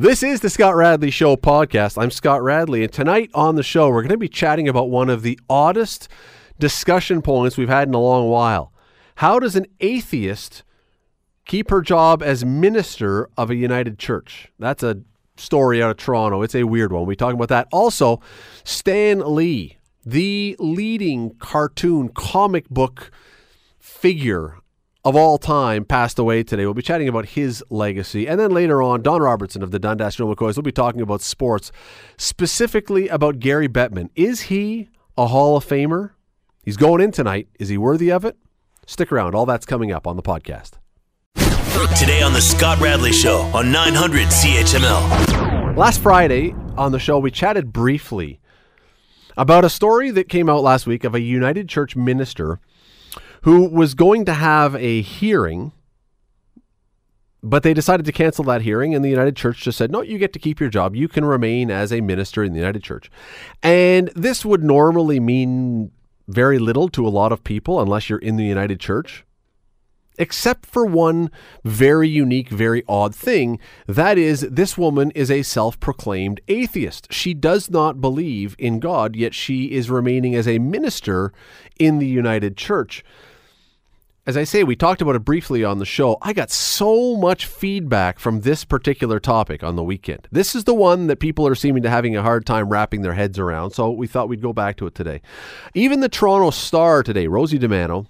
This is the Scott Radley Show podcast. I'm Scott Radley, and tonight on the show, we're going to be chatting about one of the oddest discussion points we've had in a long while. How does an atheist keep her job as minister of a United Church? That's a story out of Toronto. It's a weird one. We talk about that. Also, Stan Lee, the leading cartoon comic book figure of all time passed away today. We'll be chatting about his legacy. And then later on, Don Robertson of the Dundas Joe McCoys will be talking about sports, specifically about Gary Bettman. Is he a Hall of Famer? He's going in tonight. Is he worthy of it? Stick around. All that's coming up on the podcast. Today on the Scott Radley Show on 900 CHML. Last Friday on the show, we chatted briefly about a story that came out last week of a United Church minister who was going to have a hearing, but they decided to cancel that hearing, and the United Church just said, no, you get to keep your job. You can remain as a minister in the United Church. And this would normally mean very little to a lot of people unless you're in the United Church except for one very unique, very odd thing. That is, this woman is a self proclaimed atheist. She does not believe in God, yet she is remaining as a minister in the United Church. As I say, we talked about it briefly on the show. I got so much feedback from this particular topic on the weekend. This is the one that people are seeming to having a hard time wrapping their heads around, so we thought we'd go back to it today. Even the Toronto Star today, Rosie DiManno,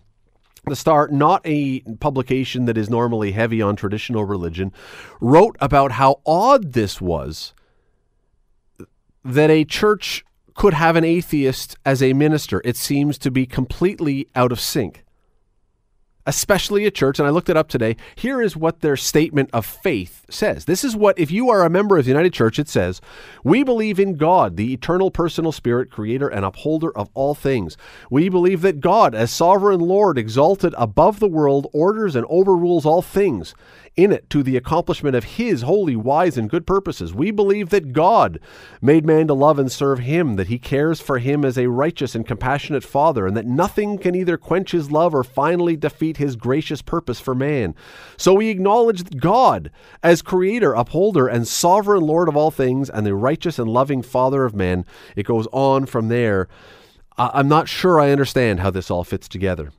the Star, not a publication that is normally heavy on traditional religion, wrote about how odd this was that a church could have an atheist as a minister. It seems to be completely out of sync especially a church, and I looked it up today. Here is what their statement of faith says. This is what, if you are a member of the United Church, it says, We believe in God, the eternal personal spirit, creator and upholder of all things. We believe that God, as sovereign Lord, exalted above the world, orders and overrules all things in it to the accomplishment of his holy, wise, and good purposes. We believe that God made man to love and serve him, that he cares for him as a righteous and compassionate father, and that nothing can either quench his love or finally defeat his gracious purpose for man. So we acknowledge God as creator, upholder, and sovereign Lord of all things, and the righteous and loving Father of men. It goes on from there. I'm not sure I understand how this all fits together.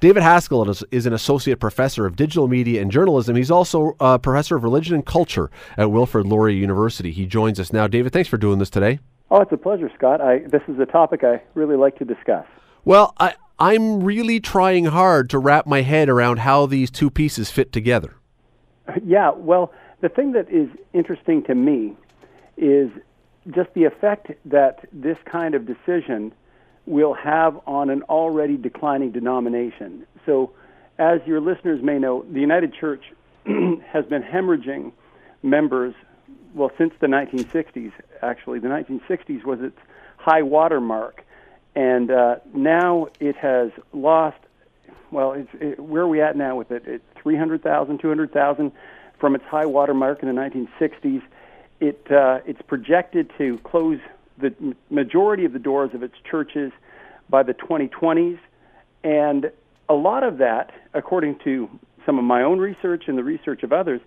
David Haskell is an associate professor of digital media and journalism. He's also a professor of religion and culture at Wilfrid Laurier University. He joins us now. David, thanks for doing this today. Oh, it's a pleasure, Scott. I, this is a topic I really like to discuss. Well, I, I'm really trying hard to wrap my head around how these two pieces fit together. Yeah, well, the thing that is interesting to me is just the effect that this kind of decision will have on an already declining denomination. So, as your listeners may know, the United Church has been hemorrhaging members, well, since the 1960s, actually. The 1960s was its high water mark. And uh, now it has lost, well, it's, it, where are we at now with it? It's 300,000, 200,000 from its high water mark in the 1960s. It, uh, it's projected to close the majority of the doors of its churches by the 2020s. And a lot of that, according to some of my own research and the research of others,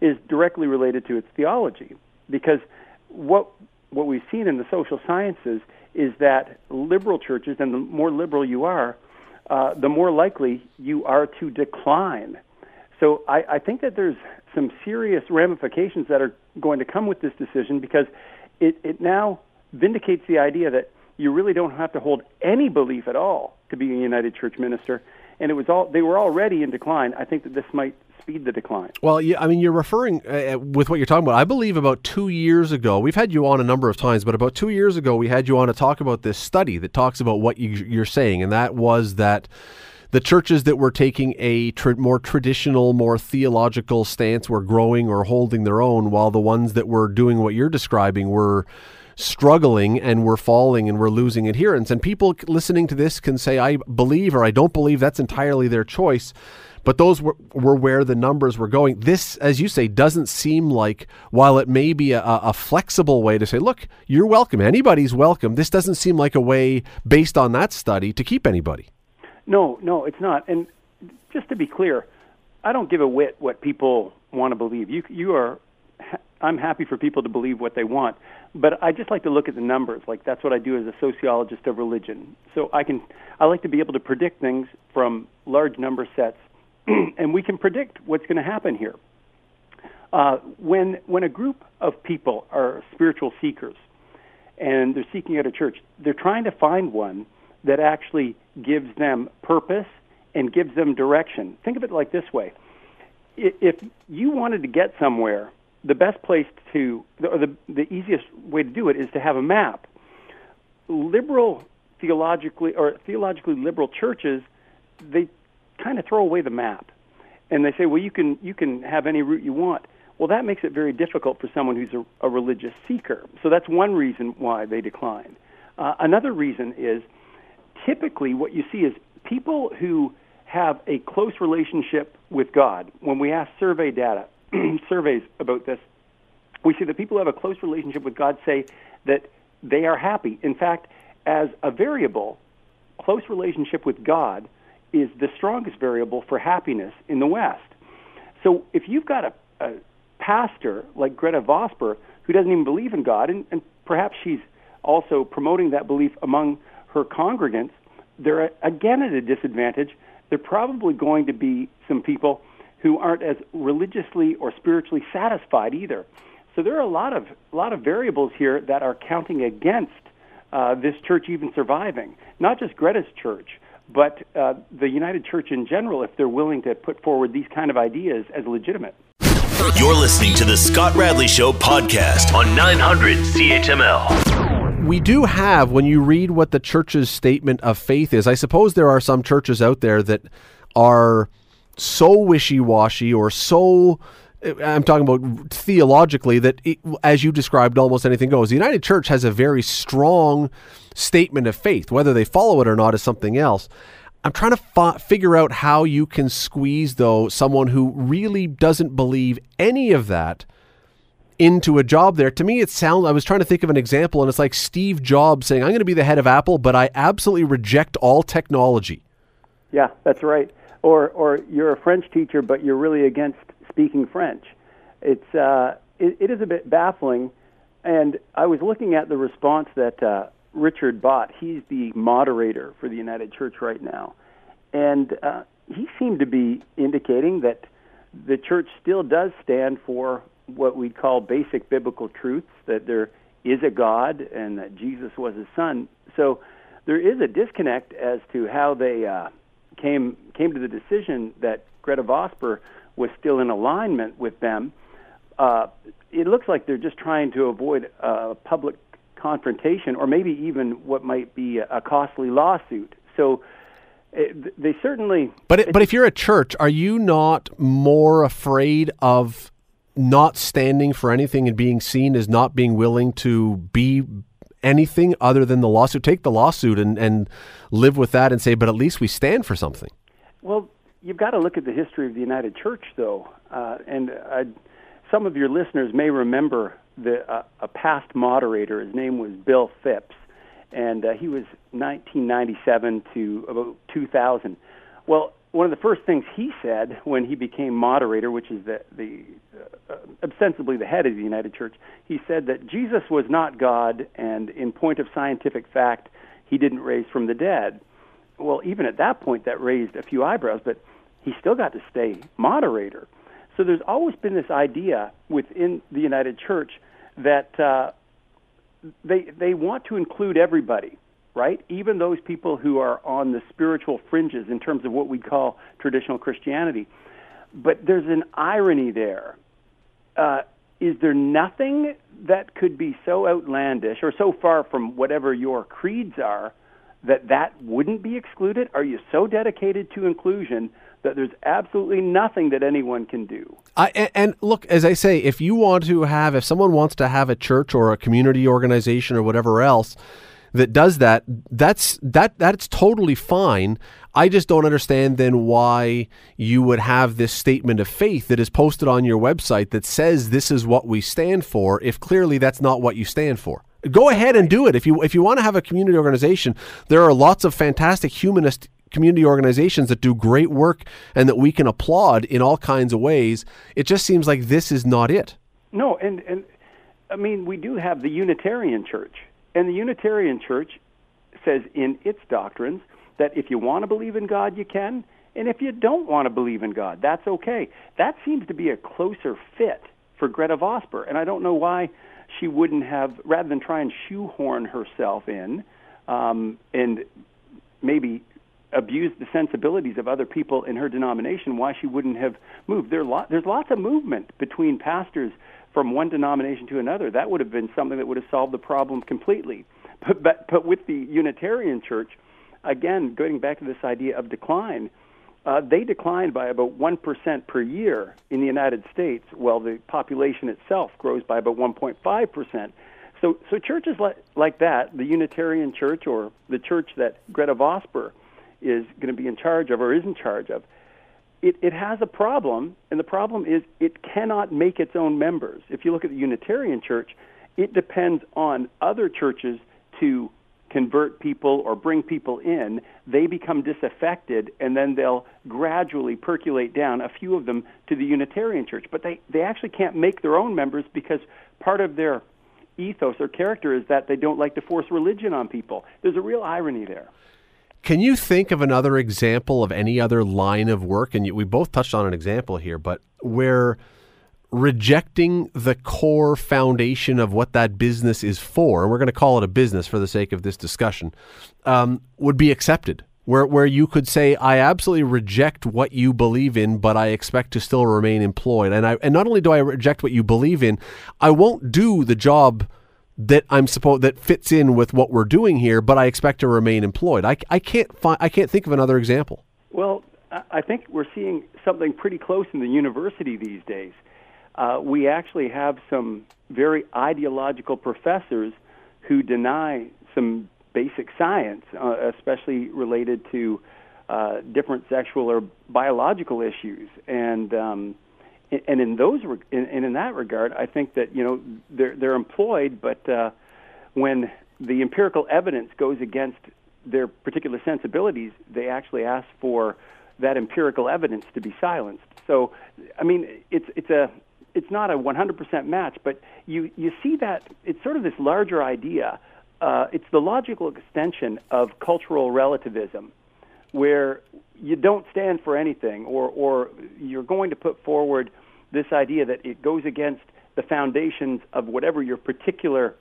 is directly related to its theology. Because what, what we've seen in the social sciences is that liberal churches, and the more liberal you are, uh, the more likely you are to decline. So I, I think that there's some serious ramifications that are going to come with this decision because it, it now vindicates the idea that you really don't have to hold any belief at all to be a United Church minister. And it was all they were already in decline. I think that this might speed the decline. Well, yeah, I mean, you're referring uh, uh, with what you're talking about. I believe about two years ago, we've had you on a number of times, but about two years ago, we had you on to talk about this study that talks about what you, you're saying, and that was that the churches that were taking a more traditional, more theological stance were growing or holding their own, while the ones that were doing what you're describing were struggling and we're falling and we're losing adherents. And people listening to this can say, I believe or I don't believe. That's entirely their choice. But those were, were where the numbers were going. This, as you say, doesn't seem like, while it may be a, a flexible way to say, look, you're welcome, anybody's welcome, this doesn't seem like a way, based on that study, to keep anybody. No, no, it's not. And just to be clear, I don't give a whit what people want to believe. You, you are I'm happy for people to believe what they want, but I just like to look at the numbers. Like that's what I do as a sociologist of religion. So I can I like to be able to predict things from large number sets, and we can predict what's going to happen here. Uh, when when a group of people are spiritual seekers, and they're seeking out a church, they're trying to find one that actually gives them purpose and gives them direction. Think of it like this way: if you wanted to get somewhere, the best place to, or the the easiest way to do it is to have a map. Liberal theologically or theologically liberal churches, they kind of throw away the map, and they say, well, you can you can have any route you want. Well, that makes it very difficult for someone who's a, a religious seeker. So that's one reason why they decline. Uh, another reason is typically what you see is people who have a close relationship with God. When we ask survey data, surveys about this, we see that people who have a close relationship with God say that they are happy. In fact, as a variable, close relationship with God is the strongest variable for happiness in the West. So if you've got a, a pastor like Gretta Vosper who doesn't even believe in God, and, and perhaps she's also promoting that belief among her congregants, they're again at a disadvantage. They're probably going to be some people who aren't as religiously or spiritually satisfied either. So there are a lot of a lot of variables here that are counting against uh, this church even surviving. Not just Gretta's church, but uh, the United Church in general, if they're willing to put forward these kind of ideas as legitimate. You're listening to the Scott Radley Show podcast on 900 CHML. We do have, when you read what the church's statement of faith is, I suppose there are some churches out there that are so wishy washy or so. I'm talking about theologically that, it, as you described, almost anything goes. The United Church has a very strong statement of faith. Whether they follow it or not is something else. I'm trying to fi- figure out how you can squeeze, though, someone who really doesn't believe any of that into a job there. To me, it sounds, I was trying to think of an example, and it's like Steve Jobs saying, I'm going to be the head of Apple, but I absolutely reject all technology. Yeah, that's right. Or, or you're a French teacher, but you're really against speaking French. It's, uh, it, it is a bit baffling. And I was looking at the response that uh, Richard Bott. He's the moderator for the United Church right now. And uh, he seemed to be indicating that the church still does stand for what we call basic biblical truths that there is a God and that Jesus was his son. So there is a disconnect as to how they uh, came came to the decision that Gretta Vosper was still in alignment with them. Uh, it looks like they're just trying to avoid a public confrontation or maybe even what might be a, costly lawsuit. So it, they certainly. But it, but if you're a church, are you not more afraid of not standing for anything and being seen as not being willing to be anything other than the lawsuit? Take the lawsuit and and live with that and say, but at least we stand for something. Well, you've got to look at the history of the United Church, though, uh, and uh, some of your listeners may remember the uh, a past moderator. His name was Bill Phipps, and uh, he was 1997 to about 2000. Well, one of the first things he said when he became moderator, which is the, the uh, ostensibly the head of the United Church, he said that Jesus was not God, and in point of scientific fact, he didn't raise from the dead. Well, even at that point, that raised a few eyebrows, but he still got to stay moderator. So there's always been this idea within the United Church that uh, they they want to include everybody, right? Even those people who are on the spiritual fringes in terms of what we call traditional Christianity. But there's an irony there. Uh, is there nothing that could be so outlandish or so far from whatever your creeds are that that wouldn't be excluded? Are you so dedicated to inclusion that there's absolutely nothing that anyone can do. I, and, and, look, as I say, if you want to have, if someone wants to have a church or a community organization or whatever else that does that, that's that that's totally fine. I just don't understand then why you would have this statement of faith that is posted on your website that says this is what we stand for if clearly that's not what you stand for. Go ahead and do it. If you if you want to have a community organization, there are lots of fantastic humanist community organizations that do great work and that we can applaud in all kinds of ways. It just seems like this is not it. No, and and I mean we do have the Unitarian Church, and the Unitarian Church says in its doctrines that if you want to believe in God, you can, and if you don't want to believe in God, that's okay. That seems to be a closer fit for Gretta Vosper, and I don't know why she wouldn't have, rather than try and shoehorn herself in, um, and maybe abuse the sensibilities of other people in her denomination, why she wouldn't have moved. There lot, there's lots of movement between pastors from one denomination to another. That would have been something that would have solved the problem completely. But, but, but with the Unitarian Church, again, going back to this idea of decline, uh, they decline by about 1% per year in the United States, while the population itself grows by about 1.5%. So, so churches like, like that, the Unitarian Church or the church that Gretta Vosper is going to be in charge of or is in charge of, it, it has a problem, and the problem is it cannot make its own members. If you look at the Unitarian Church, it depends on other churches to convert people or bring people in, they become disaffected, and then they'll gradually percolate down, a few of them, to the Unitarian Church. But they, they actually can't make their own members because part of their ethos or character is that they don't like to force religion on people. There's a real irony there. Can you think of another example of any other line of work? And we both touched on an example here, but where rejecting the core foundation of what that business is for, and we're going to call it a business for the sake of this discussion, um, would be accepted. Where, where you could say, I absolutely reject what you believe in, but I expect to still remain employed. And I and not only do I reject what you believe in, I won't do the job that I'm supposed that fits in with what we're doing here, but I expect to remain employed. I, I can't find I can't think of another example. Well, I think we're seeing something pretty close in the university these days uh, we actually have some very ideological professors who deny some basic science, uh, especially related to uh, different sexual or biological issues. And um, and in those and in, that regard, I think that you know they're they're employed, but uh, when the empirical evidence goes against their particular sensibilities, they actually ask for that empirical evidence to be silenced. So, I mean, it's it's a it's not a 100% match, but you you see that it's sort of this larger idea. Uh, it's the logical extension of cultural relativism, where you don't stand for anything, or or you're going to put forward this idea that it goes against the foundations of whatever your particular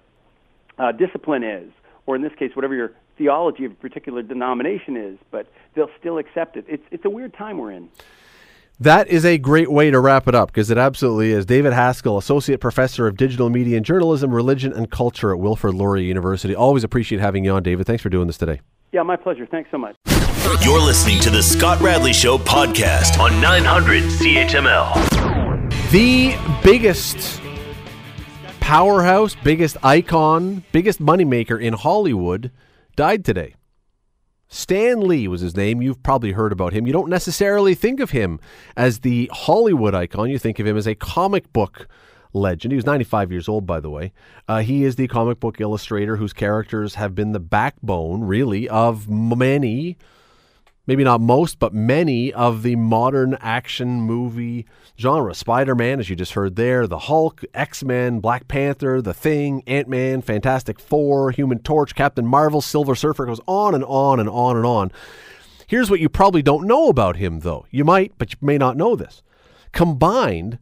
uh, discipline is, or in this case, whatever your theology of a particular denomination is, but they'll still accept it. It's it's a weird time we're in. That is a great way to wrap it up because it absolutely is. David Haskell, Associate Professor of Digital Media and Journalism, Religion and Culture at Wilfrid Laurier University. Always appreciate having you on, David. Thanks for doing this today. Yeah, my pleasure. Thanks so much. You're listening to the Scott Radley Show podcast on 900 CHML. The biggest powerhouse, biggest icon, biggest moneymaker in Hollywood died today. Stan Lee was his name. You've probably heard about him. You don't necessarily think of him as the Hollywood icon. You think of him as a comic book legend. He was 95 years old, by the way. Uh, he is the comic book illustrator whose characters have been the backbone, really, of many maybe not most, but many of the modern action movie genre. Spider Man, as you just heard there, The Hulk, X Men, Black Panther, The Thing, Ant Man, Fantastic Four, Human Torch, Captain Marvel, Silver Surfer, goes on and on and on and on. Here's what you probably don't know about him, though. You might, but you may not know this. Combined,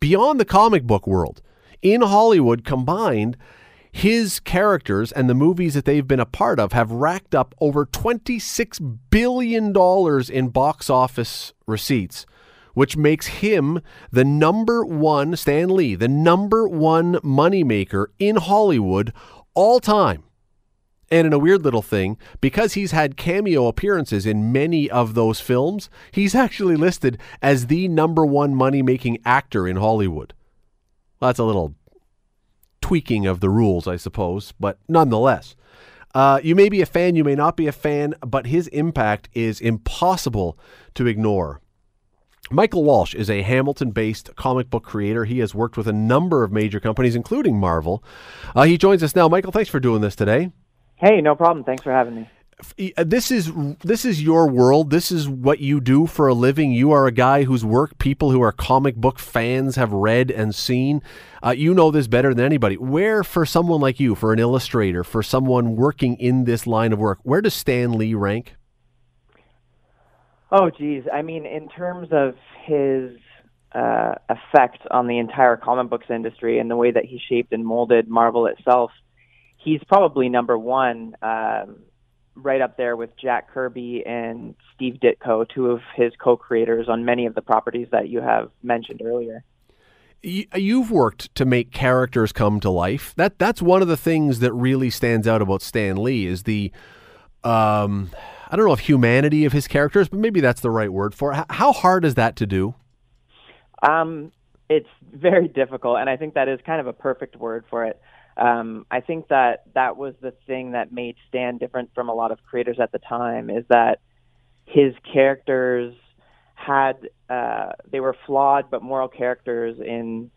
beyond the comic book world, in Hollywood, combined, his characters and the movies that they've been a part of have racked up over $26 billion in box office receipts, which makes him the number one, Stan Lee, the number one moneymaker in Hollywood all time. And in a weird little thing, because he's had cameo appearances in many of those films, he's actually listed as the number one money making actor in Hollywood. That's a little tweaking of the rules, I suppose, but nonetheless. Uh, you may be a fan, you may not be a fan, but his impact is impossible to ignore. Michael Walsh is a Hamilton based comic book creator. He has worked with a number of major companies, including Marvel. Uh, he joins us now. Michael, thanks for doing this today. Hey, no problem. Thanks for having me. Uh, this is this is your world. This is what you do for a living. You are a guy whose work people who are comic book fans have read and seen. Uh, you know this better than anybody. Where, for someone like you, for an illustrator, for someone working in this line of work, where does Stan Lee rank? Oh, geez. I mean, in terms of his uh, effect on the entire comic books industry and the way that he shaped and molded Marvel itself, he's probably number one. Um, right up there with Jack Kirby and Steve Ditko, two of his co-creators on many of the properties that you have mentioned earlier. You've worked to make characters come to life. That that's one of the things that really stands out about Stan Lee is the um, I don't know if humanity of his characters, but maybe that's the right word for it. How hard is that to do? Um, it's very difficult, and I think that is kind of a perfect word for it um, I think that that was the thing that made Stan different from a lot of creators at the time is that his characters had uh, they were flawed but moral characters in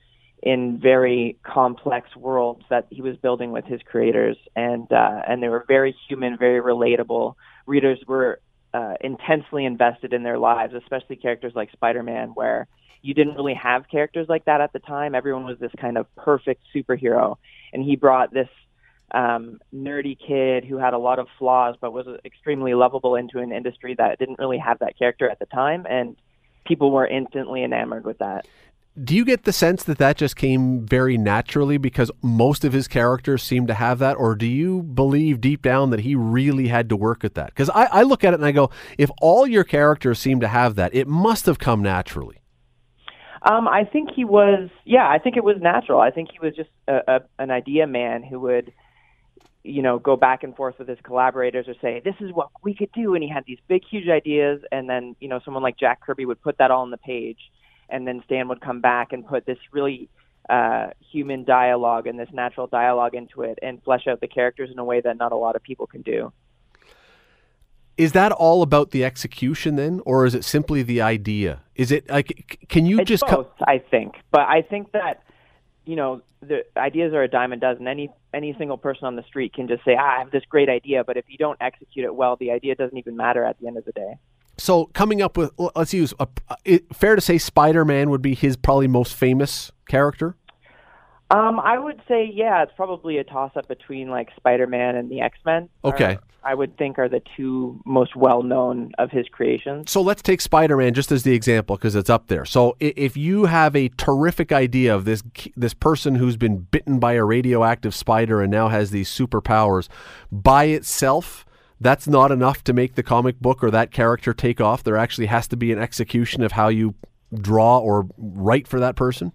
in very complex worlds that he was building with his creators and uh, and they were very human, very relatable. Readers were uh, intensely invested in their lives, especially characters like Spider-Man, where you didn't really have characters like that at the time. Everyone was this kind of perfect superhero, and he brought this um, nerdy kid who had a lot of flaws but was extremely lovable into an industry that didn't really have that character at the time, and people were instantly enamored with that. Do you get the sense that that just came very naturally because most of his characters seem to have that, or do you believe deep down that he really had to work at that? Because I, I look at it and I go, if all your characters seem to have that, it must have come naturally. Um, I think he was, yeah, I think it was natural. I think he was just a, a, an idea man who would, you know, go back and forth with his collaborators or say, this is what we could do. And he had these big, huge ideas. And then, you know, someone like Jack Kirby would put that all on the page. And then Stan would come back and put this really uh, human dialogue and this natural dialogue into it and flesh out the characters in a way that not a lot of people can do. Is that all about the execution then, or is it simply the idea? Is it like can you it's just both? Co- I think, but I think that you know the ideas are a dime a dozen. Any any single person on the street can just say, ah, "I have this great idea," but if you don't execute it well, the idea doesn't even matter at the end of the day. So coming up with let's use a, fair to say Spider-Man would be his probably most famous character. Um, I would say, yeah, it's probably a toss up between like Spider Man and the X Men. Okay. I would think are the two most well known of his creations. So let's take Spider Man just as the example because it's up there. So if you have a terrific idea of this this person who's been bitten by a radioactive spider and now has these superpowers, by itself, that's not enough to make the comic book or that character take off. There actually has to be an execution of how you draw or write for that person.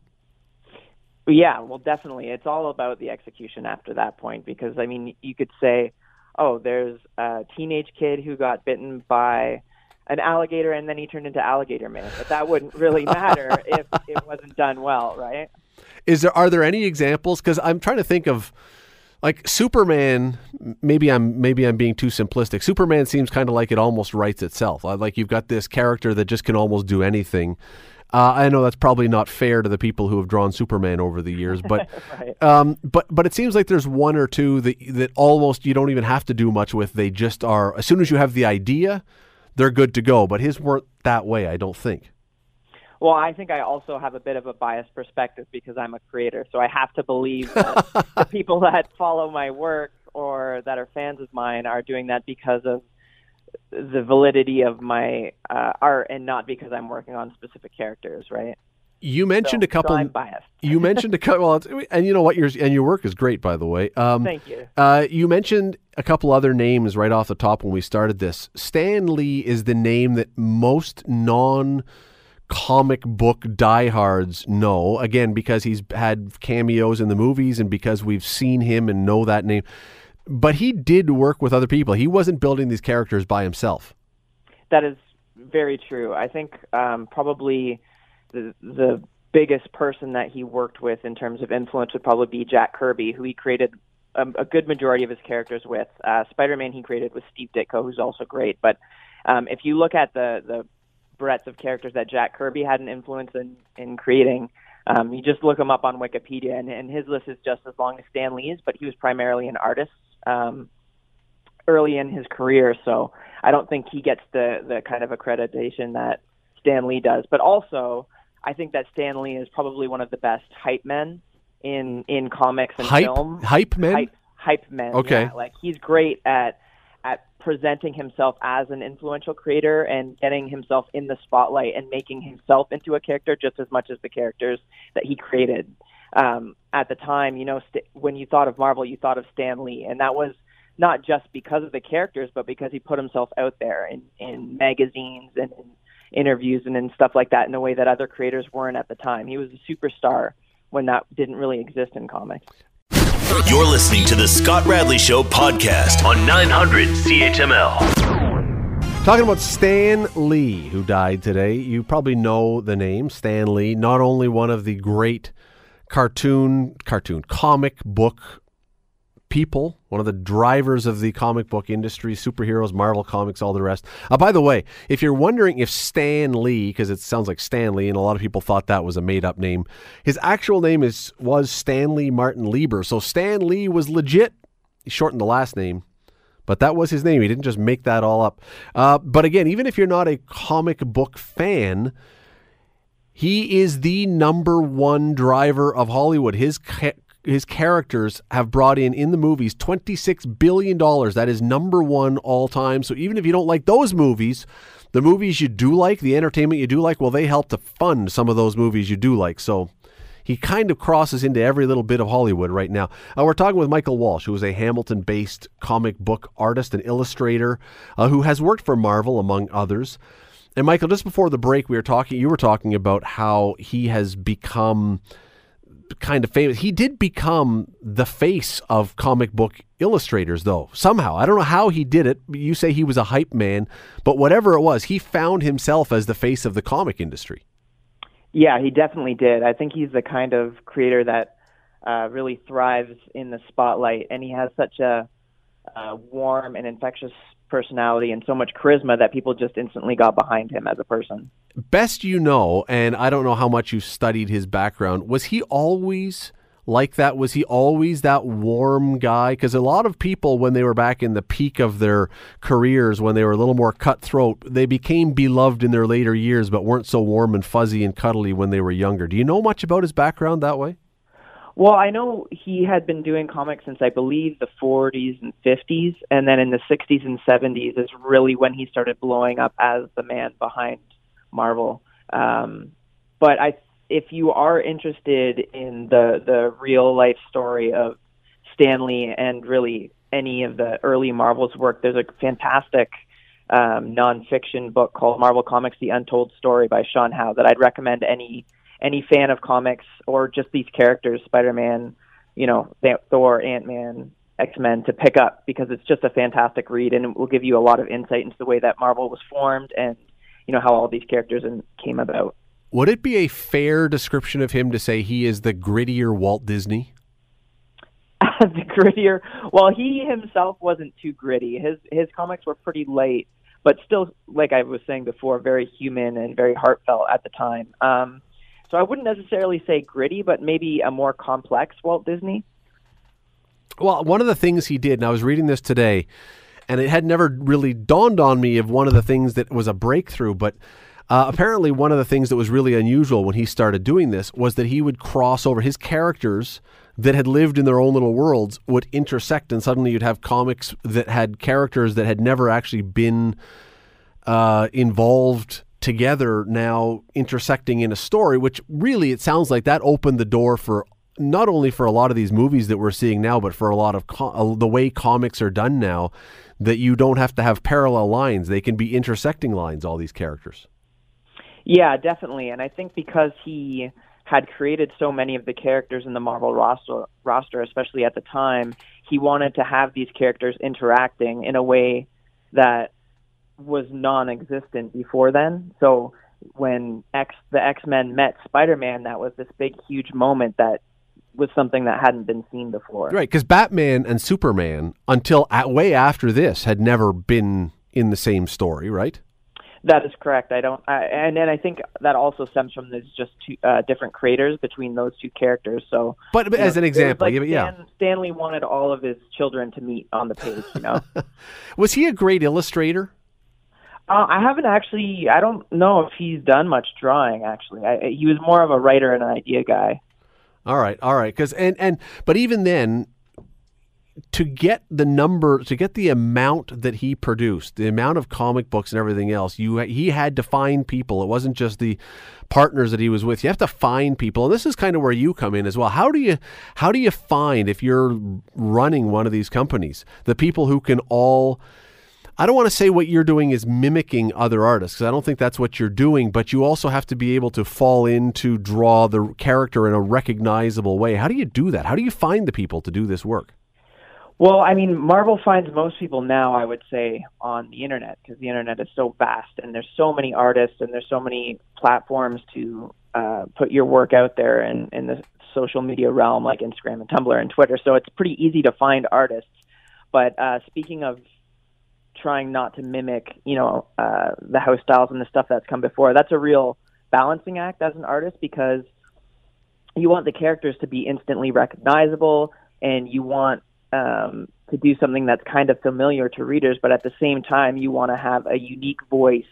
Yeah, well, definitely. It's all about the execution after that point because, I mean, you could say, oh, there's a teenage kid who got bitten by an alligator and then he turned into Alligator Man. But that wouldn't really matter if it wasn't done well, right? Is there are there any examples? Because I'm trying to think of like Superman. Maybe I'm maybe I'm being too simplistic. Superman seems kind of like it almost writes itself. Like you've got this character that just can almost do anything. Uh, I know that's probably not fair to the people who have drawn Superman over the years, but right. um, but but it seems like there's one or two that that almost you don't even have to do much with. They just are. As soon as you have the idea, they're good to go. But his weren't that way. I don't think. Well, I think I also have a bit of a biased perspective because I'm a creator, so I have to believe that the people that follow my work or that are fans of mine are doing that because of the validity of my uh, art and not because I'm working on specific characters, right? You mentioned so, a couple. So I'm biased. you mentioned a couple. Well, and you know what? Your and your work is great, by the way. Um, Thank you. Uh, you mentioned a couple other names right off the top when we started this. Stan Lee is the name that most non comic book diehards know. Again, because he's had cameos in the movies and because we've seen him and know that name but he did work with other people. He wasn't building these characters by himself. That is very true. I think um, probably the the biggest person that he worked with in terms of influence would probably be Jack Kirby, who he created a, a good majority of his characters with. Uh, Spider-Man he created with Steve Ditko, who's also great. But um, if you look at the the breadth of characters that Jack Kirby had an influence in in creating, um, you just look him up on Wikipedia, and, and his list is just as long as Stan Lee's, but he was primarily an artist. Um, early in his career, so I don't think he gets the the kind of accreditation that Stan Lee does. But also, I think that Stan Lee is probably one of the best hype men in in comics and hype, film. Hype men. Hype, hype men. Okay. Yeah. Like he's great at at presenting himself as an influential creator and getting himself in the spotlight and making himself into a character just as much as the characters that he created. Um, at the time, you know, st- when you thought of Marvel, you thought of Stan Lee, and that was not just because of the characters, but because he put himself out there in, in magazines and in interviews and in stuff like that in a way that other creators weren't at the time. He was a superstar when that didn't really exist in comics. You're listening to the Scott Radley Show podcast on 900 CHML. Talking about Stan Lee, who died today. You probably know the name Stan Lee, not only one of the great cartoon, cartoon, comic book people, one of the drivers of the comic book industry, superheroes, Marvel Comics, all the rest. Uh, by the way, if you're wondering if Stan Lee, because it sounds like Stanley, and a lot of people thought that was a made-up name, his actual name is was Stanley Martin Lieber. So Stan Lee was legit. He shortened the last name, but that was his name. He didn't just make that all up. Uh, but again, even if you're not a comic book fan, he is the number one driver of Hollywood. His ca- his characters have brought in in the movies $26 billion. That is number one all time. So even if you don't like those movies, the movies you do like, the entertainment you do like, well, they help to fund some of those movies you do like. So he kind of crosses into every little bit of Hollywood right now. Uh, we're talking with Michael Walsh, who is a Hamilton based comic book artist and illustrator uh, who has worked for Marvel, among others. And Michael, just before the break, we were talking, you were talking about how he has become kind of famous. He did become the face of comic book illustrators, though, somehow. I don't know how he did it. You say he was a hype man, but whatever it was, he found himself as the face of the comic industry. Yeah, he definitely did. I think he's the kind of creator that uh, really thrives in the spotlight, and he has such a, a warm and infectious personality and so much charisma that people just instantly got behind him as a person. Best you know, and I don't know how much you studied his background, was he always like that? Was he always that warm guy? Because a lot of people, when they were back in the peak of their careers, when they were a little more cutthroat, they became beloved in their later years, but weren't so warm and fuzzy and cuddly when they were younger. Do you know much about his background that way? Well, I know he had been doing comics since I believe the 40s and 50s, and then in the 60s and 70s is really when he started blowing up as the man behind Marvel. Um, but I, if you are interested in the the real life story of Stan Lee and really any of the early Marvel's work, there's a fantastic um, nonfiction book called Marvel Comics: The Untold Story by Sean Howe that I'd recommend any any fan of comics or just these characters, Spider-Man, you know, Thor, Ant-Man, X-Men, to pick up because it's just a fantastic read and it will give you a lot of insight into the way that Marvel was formed and you know how all these characters came about. Would it be a fair description of him to say he is the grittier Walt Disney? the grittier. Well, he himself wasn't too gritty. His his comics were pretty light, but still, like I was saying before, very human and very heartfelt at the time. Um, so I wouldn't necessarily say gritty, but maybe a more complex Walt Disney. Well, one of the things he did, and I was reading this today, and it had never really dawned on me of one of the things that was a breakthrough, but uh, apparently one of the things that was really unusual when he started doing this was that he would cross over his characters that had lived in their own little worlds would intersect, and suddenly you'd have comics that had characters that had never actually been uh, involved together now intersecting in a story, which really it sounds like that opened the door for not only for a lot of these movies that we're seeing now, but for a lot of co- uh, the way comics are done now, that you don't have to have parallel lines; they can be intersecting lines. All these characters. Yeah, definitely, and I think because he had created so many of the characters in the Marvel roster, roster, especially at the time, he wanted to have these characters interacting in a way that was non-existent before then. So when X the X-Men met Spider-Man, that was this big huge moment that was something that hadn't been seen before. Right, because Batman and Superman until at, way after this had never been in the same story, right? That is correct. I don't, I, and then I think that also stems from there's just two uh, different creators between those two characters. So, but, but as know, an example, like yeah, yeah, Stan, Stanley wanted all of his children to meet on the page. You know, was he a great illustrator? Uh, I haven't actually. I don't know if he's done much drawing. Actually, I, he was more of a writer and an idea guy. All right, all right. Because and and but even then, to get the number, to get the amount that he produced, the amount of comic books and everything else, you he had to find people. It wasn't just the partners that he was with. You have to find people, and this is kind of where you come in as well. How do you how do you find if you're running one of these companies the people who can all I don't want to say what you're doing is mimicking other artists because I don't think that's what you're doing, but you also have to be able to fall in to draw the character in a recognizable way. How do you do that? How do you find the people to do this work? Well, I mean, Marvel finds most people now, I would say, on the internet because the internet is so vast and there's so many artists and there's so many platforms to uh, put your work out there in, in the social media realm like Instagram and Tumblr and Twitter. So it's pretty easy to find artists. But uh, speaking of trying not to mimic, you know, uh, the house styles and the stuff that's come before. That's a real balancing act as an artist because you want the characters to be instantly recognizable and you want um, to do something that's kind of familiar to readers, but at the same time, you want to have a unique voice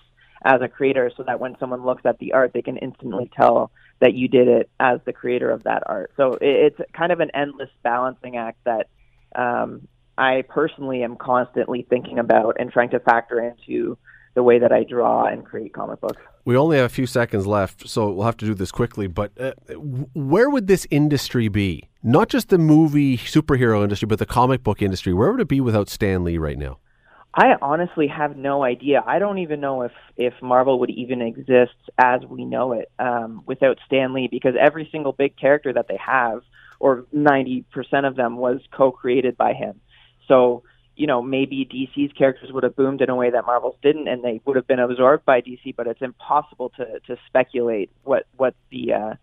as a creator so that when someone looks at the art, they can instantly tell that you did it as the creator of that art. So it's kind of an endless balancing act that um, I personally am constantly thinking about and trying to factor into the way that I draw and create comic books. We only have a few seconds left, so we'll have to do this quickly. But uh, where would this industry be? Not just the movie superhero industry, but the comic book industry. Where would it be without Stan Lee right now? I honestly have no idea. I don't even know if if Marvel would even exist as we know it um, without Stan Lee, because every single big character that they have, or ninety percent of them, was co-created by him. So, you know, maybe DC's characters would have boomed in a way that Marvel's didn't, and they would have been absorbed by DC. But it's impossible to to speculate what what the uh,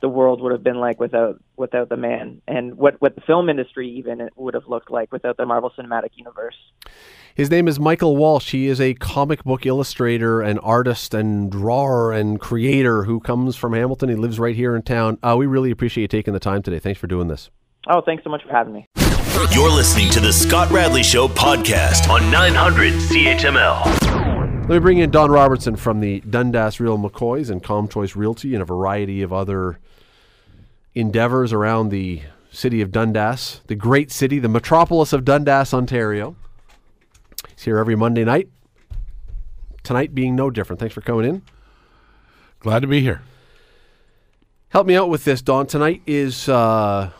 the world would have been like without without the man, and what what the film industry even would have looked like without the Marvel Cinematic Universe. His name is Michael Walsh. He is a comic book illustrator and artist and drawer and creator who comes from Hamilton. He lives right here in town. Uh, we really appreciate you taking the time today. Thanks for doing this. Oh, thanks so much for having me. You're listening to the Scott Radley Show podcast on 900 CHML. Let me bring in Don Robertson from the Dundas Real McCoys and ComChoice Realty and a variety of other endeavors around the city of Dundas, the great city, the metropolis of Dundas, Ontario. He's here every Monday night. Tonight being no different. Thanks for coming in. Glad to be here. Help me out with this, Don. Tonight is uh,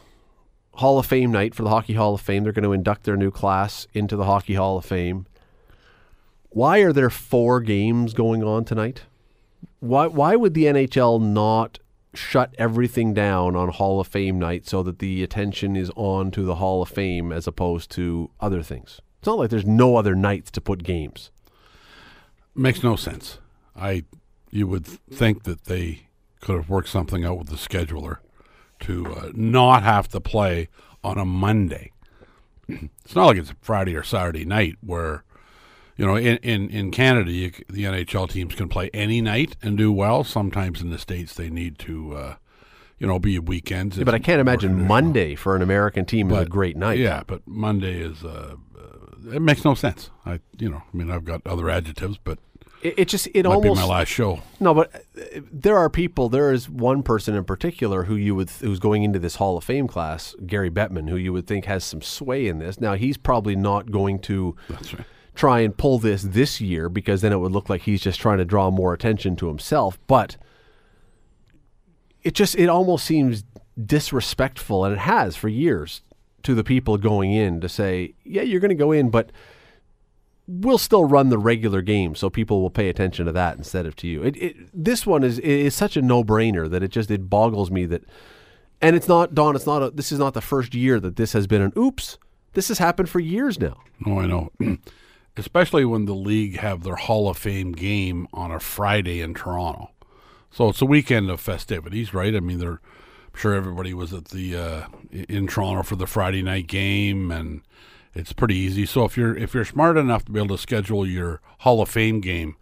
Hall of Fame night for the Hockey Hall of Fame. They're going to induct their new class into the Hockey Hall of Fame. Why are there four games going on tonight? Why why would the NHL not shut everything down on Hall of Fame night so that the attention is on to the Hall of Fame as opposed to other things? It's not like there's no other nights to put games. Makes no sense. I you would think that they could have worked something out with the scheduler to uh, not have to play on a Monday. It's not like it's Friday or Saturday night where, you know, in, in, in Canada, you, the NHL teams can play any night and do well. Sometimes in the States, they need to, uh, you know, be weekends. Yeah, but I can't imagine Monday for an American team but, is a great night. Yeah, but Monday is, uh, uh, it makes no sense. I, you know, I mean, I've got other adjectives, but it, it just it Might almost be my last show. No, but uh, there are people. There is one person in particular who you would who's going into this Hall of Fame class, Gary Bettman, who you would think has some sway in this. Now he's probably not going to. Right. Try and pull this this year because then it would look like he's just trying to draw more attention to himself. But it just it almost seems disrespectful, and it has for years to the people going in to say, yeah, you're going to go in, but we'll still run the regular game, so people will pay attention to that instead of to you. It, it, this one is is such a no brainer that it just it boggles me that, and it's not Don. It's not a, this is not the first year that this has been an oops. This has happened for years now. Oh, I know. Especially when the league have their Hall of Fame game on a Friday in Toronto, so it's a weekend of festivities, right? I mean, they're I'm sure everybody was at the uh, in Toronto for the Friday night game and it's pretty easy. So if you're if you're smart enough to be able to schedule your Hall of Fame game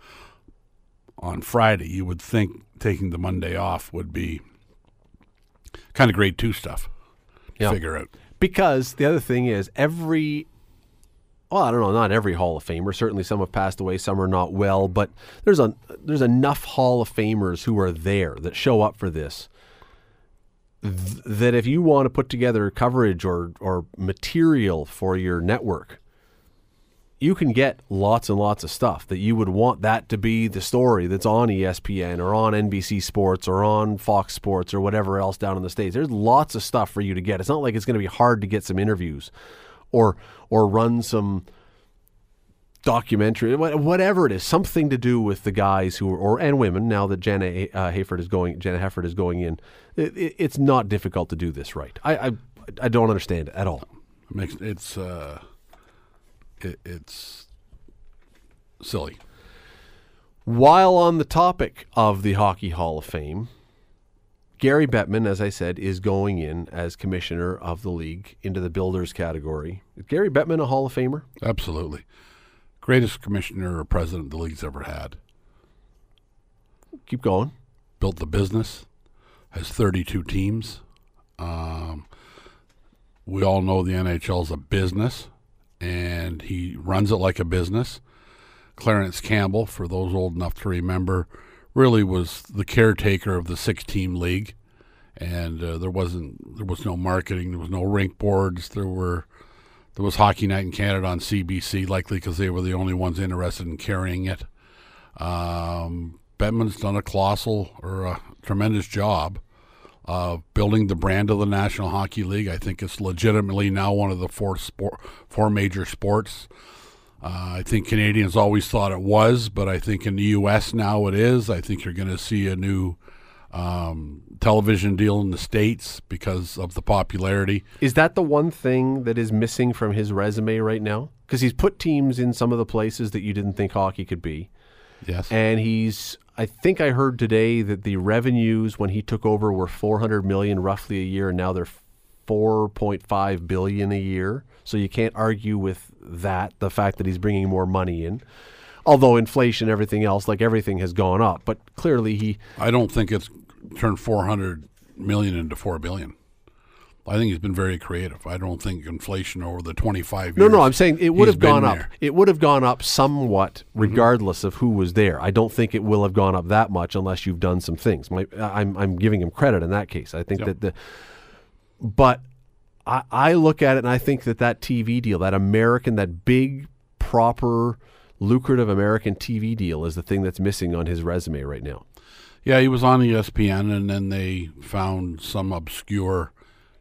on Friday, you would think taking the Monday off would be kind of grade two stuff. to Yeah. Figure out. Because the other thing is every well, I don't know, not every Hall of Famer. Certainly some have passed away, some are not well, but there's a there's enough Hall of Famers who are there that show up for this. Th- That if you want to put together coverage or or material for your network, you can get lots and lots of stuff that you would want that to be the story that's on ESPN or on NBC Sports or on Fox Sports or whatever else down in the states. There's lots of stuff for you to get. It's not like it's going to be hard to get some interviews or or run some documentary, whatever it is, something to do with the guys who are, or and women. Now that Jayna uh, Hayford is going, Jayna Hefford is going in, it, it, it's not difficult to do this right. I, I I don't understand it at all. It makes it's uh, it, it's silly. While on the topic of the Hockey Hall of Fame, Gary Bettman, as I said, is going in as commissioner of the league into the builders category. Is Gary Bettman a Hall of Famer? Absolutely, greatest commissioner or president the league's ever had. Keep going. Built the business, has 32 teams. Um, we all know the NHL is a business, and he runs it like a business. Clarence Campbell, for those old enough to remember, really was the caretaker of the six-team league, and uh, there wasn't there was no marketing, there was no rink boards, there were there was Hockey Night in Canada on CBC, likely because they were the only ones interested in carrying it. Um, Bettman's done a colossal or a tremendous job of building the brand of the National Hockey League. I think it's legitimately now one of the four sport, four major sports. Uh, I think Canadians always thought it was, but I think in the U.S. now it is. I think you're going to see a new um, television deal in the states because of the popularity. Is that the one thing that is missing from his resume right now? Because he's put teams in some of the places that you didn't think hockey could be. Yes. and he's I think I heard today that the revenues when he took over were 400 million roughly a year and now they're 4.5 billion a year. So you can't argue with that the fact that he's bringing more money in. Although inflation everything else like everything has gone up, but clearly he I don't think it's turned 400 million into 4 billion. I think he's been very creative. I don't think inflation over the 25 No, years. no, no, I'm saying it would have gone up. there. Mm-hmm. It would have gone up somewhat, regardless of who was there. I don't think it will have gone up that much unless you've done some things. My, I'm I'm giving him credit in that case. I think that the, but I I look at it and I think that that TV deal, that American, that big, proper, lucrative American TV deal, is the thing that's missing on his resume right now. Yeah, he was on ESPN, and then they found some obscure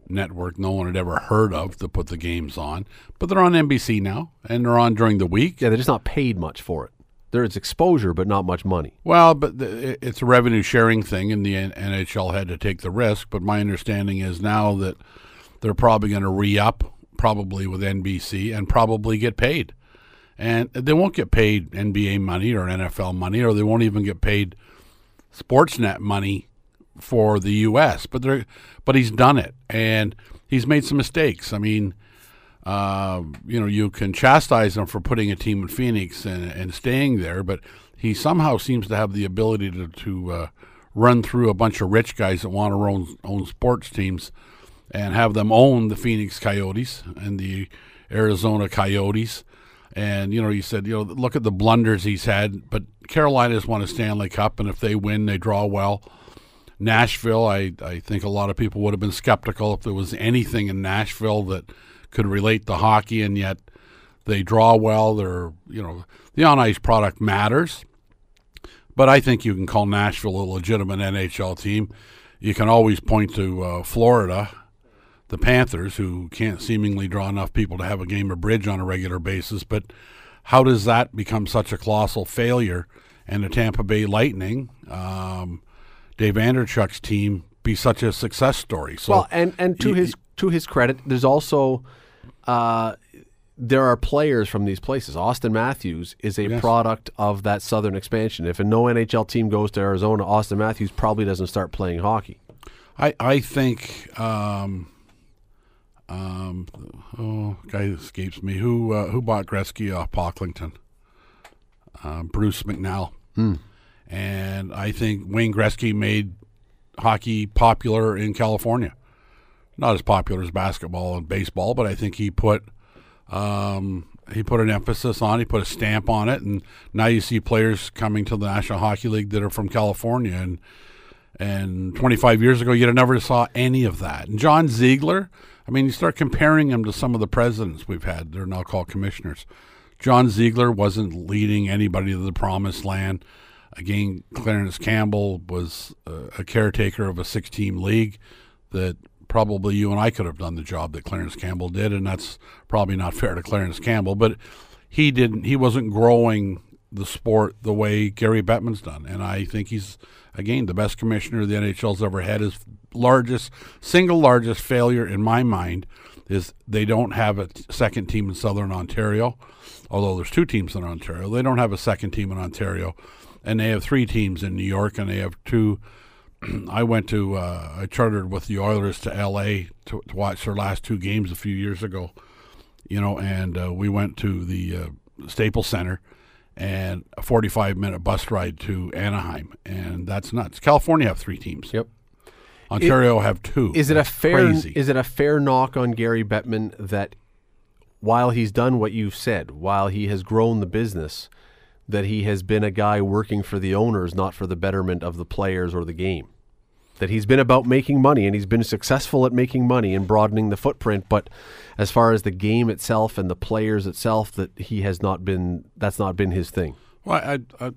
network no one had ever heard of to put the games on. But they're on NBC now, and they're on during the week. Yeah, they're just not paid much for it. There is exposure, but not much money. Well, but the, it's a revenue sharing thing, and the NHL had to take the risk. But my understanding is now that they're probably going to re up, probably with NBC, and probably get paid. And they won't get paid NBA money or NFL money, or they won't even get paid Sportsnet money for the U.S. But they're, but he's done it, and he's made some mistakes. I mean, uh, you know, you can chastise him for putting a team in Phoenix and, and staying there, but he somehow seems to have the ability to, to uh, run through a bunch of rich guys that want to own, own sports teams and have them own the Phoenix Coyotes and the Arizona Coyotes. And, you know, he said, you know, look at the blunders he's had, but Carolina's won a Stanley Cup, and if they win, they draw well. Nashville, I, I think a lot of people would have been skeptical if there was anything in Nashville that could relate to hockey, and yet they draw well. They're, you know, the on ice product matters, but I think you can call Nashville a legitimate NHL team. You can always point to uh, Florida, the Panthers, who can't seemingly draw enough people to have a game of bridge on a regular basis, but how does that become such a colossal failure? And the Tampa Bay Lightning, um, Dave Andreychuk's team, be such a success story. So, Well, and and to his to his credit, there's also uh, there are players from these places. Auston Matthews is a Yes. product of that Southern expansion. If a no NHL team goes to Arizona, Auston Matthews probably doesn't start playing hockey. I I think um, um, oh guy escapes me who uh, who bought Gretzky off Pocklington, uh, Bruce McNall, And I think Wayne Gretzky made hockey popular in California. Not as popular as basketball and baseball, but I think he put um, he put an emphasis on. He put a stamp on it, and now you see players coming to the National Hockey League that are from California. And and 25 years ago, you'd have never saw any of that. And John Ziegler, I mean, you start comparing him to some of the presidents we've had. They're now called commissioners. John Ziegler wasn't leading anybody to the promised land. Again, Clarence Campbell was uh, a caretaker of a six team league that probably you and I could have done the job that Clarence Campbell did, and that's probably not fair to Clarence Campbell, but he didn't he wasn't growing the sport the way Gary Bettman's done. And I think he's again the best commissioner the NHL's ever had. His largest single largest failure in my mind is they don't have a second team in Southern Ontario. Although there's two teams in Ontario, they don't have a second team in Ontario and they have three teams in New York, and they have two. I went to uh, I chartered with the Oilers to L.A. To, to, watch their last two games a few years ago, you know, and uh, we went to the uh, Staples Center and a 45 minute bus ride to Anaheim, and that's nuts. California have three teams. Yep. Ontario have two. Is it a fair crazy. is it a fair knock on Gary Bettman that while he's done what you've said, while he has grown the business, that he has been a guy working for the owners, not for the betterment of the players or the game. That he's been about making money and he's been successful at making money and broadening the footprint, but as far as the game itself and the players itself, that he has not been. That's not been his thing. Well, I, I,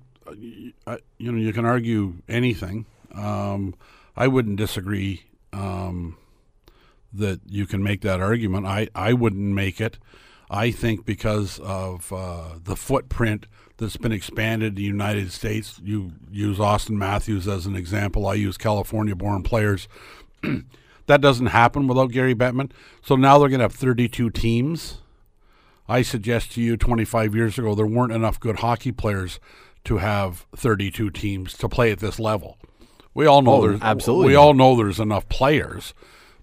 I you know, you can argue anything. Um, I wouldn't disagree um, that you can make that argument. I, I wouldn't make it. I think because of uh, the footprint that's been expanded in the United States. You use Auston Matthews as an example. I use California born players. that doesn't happen without Gary Bettman. So now they're going to have 32 teams. I suggest to you 25 years ago, there weren't enough good hockey players to have 32 teams to play at this level. We all know oh, there's absolutely. We all know there's enough players,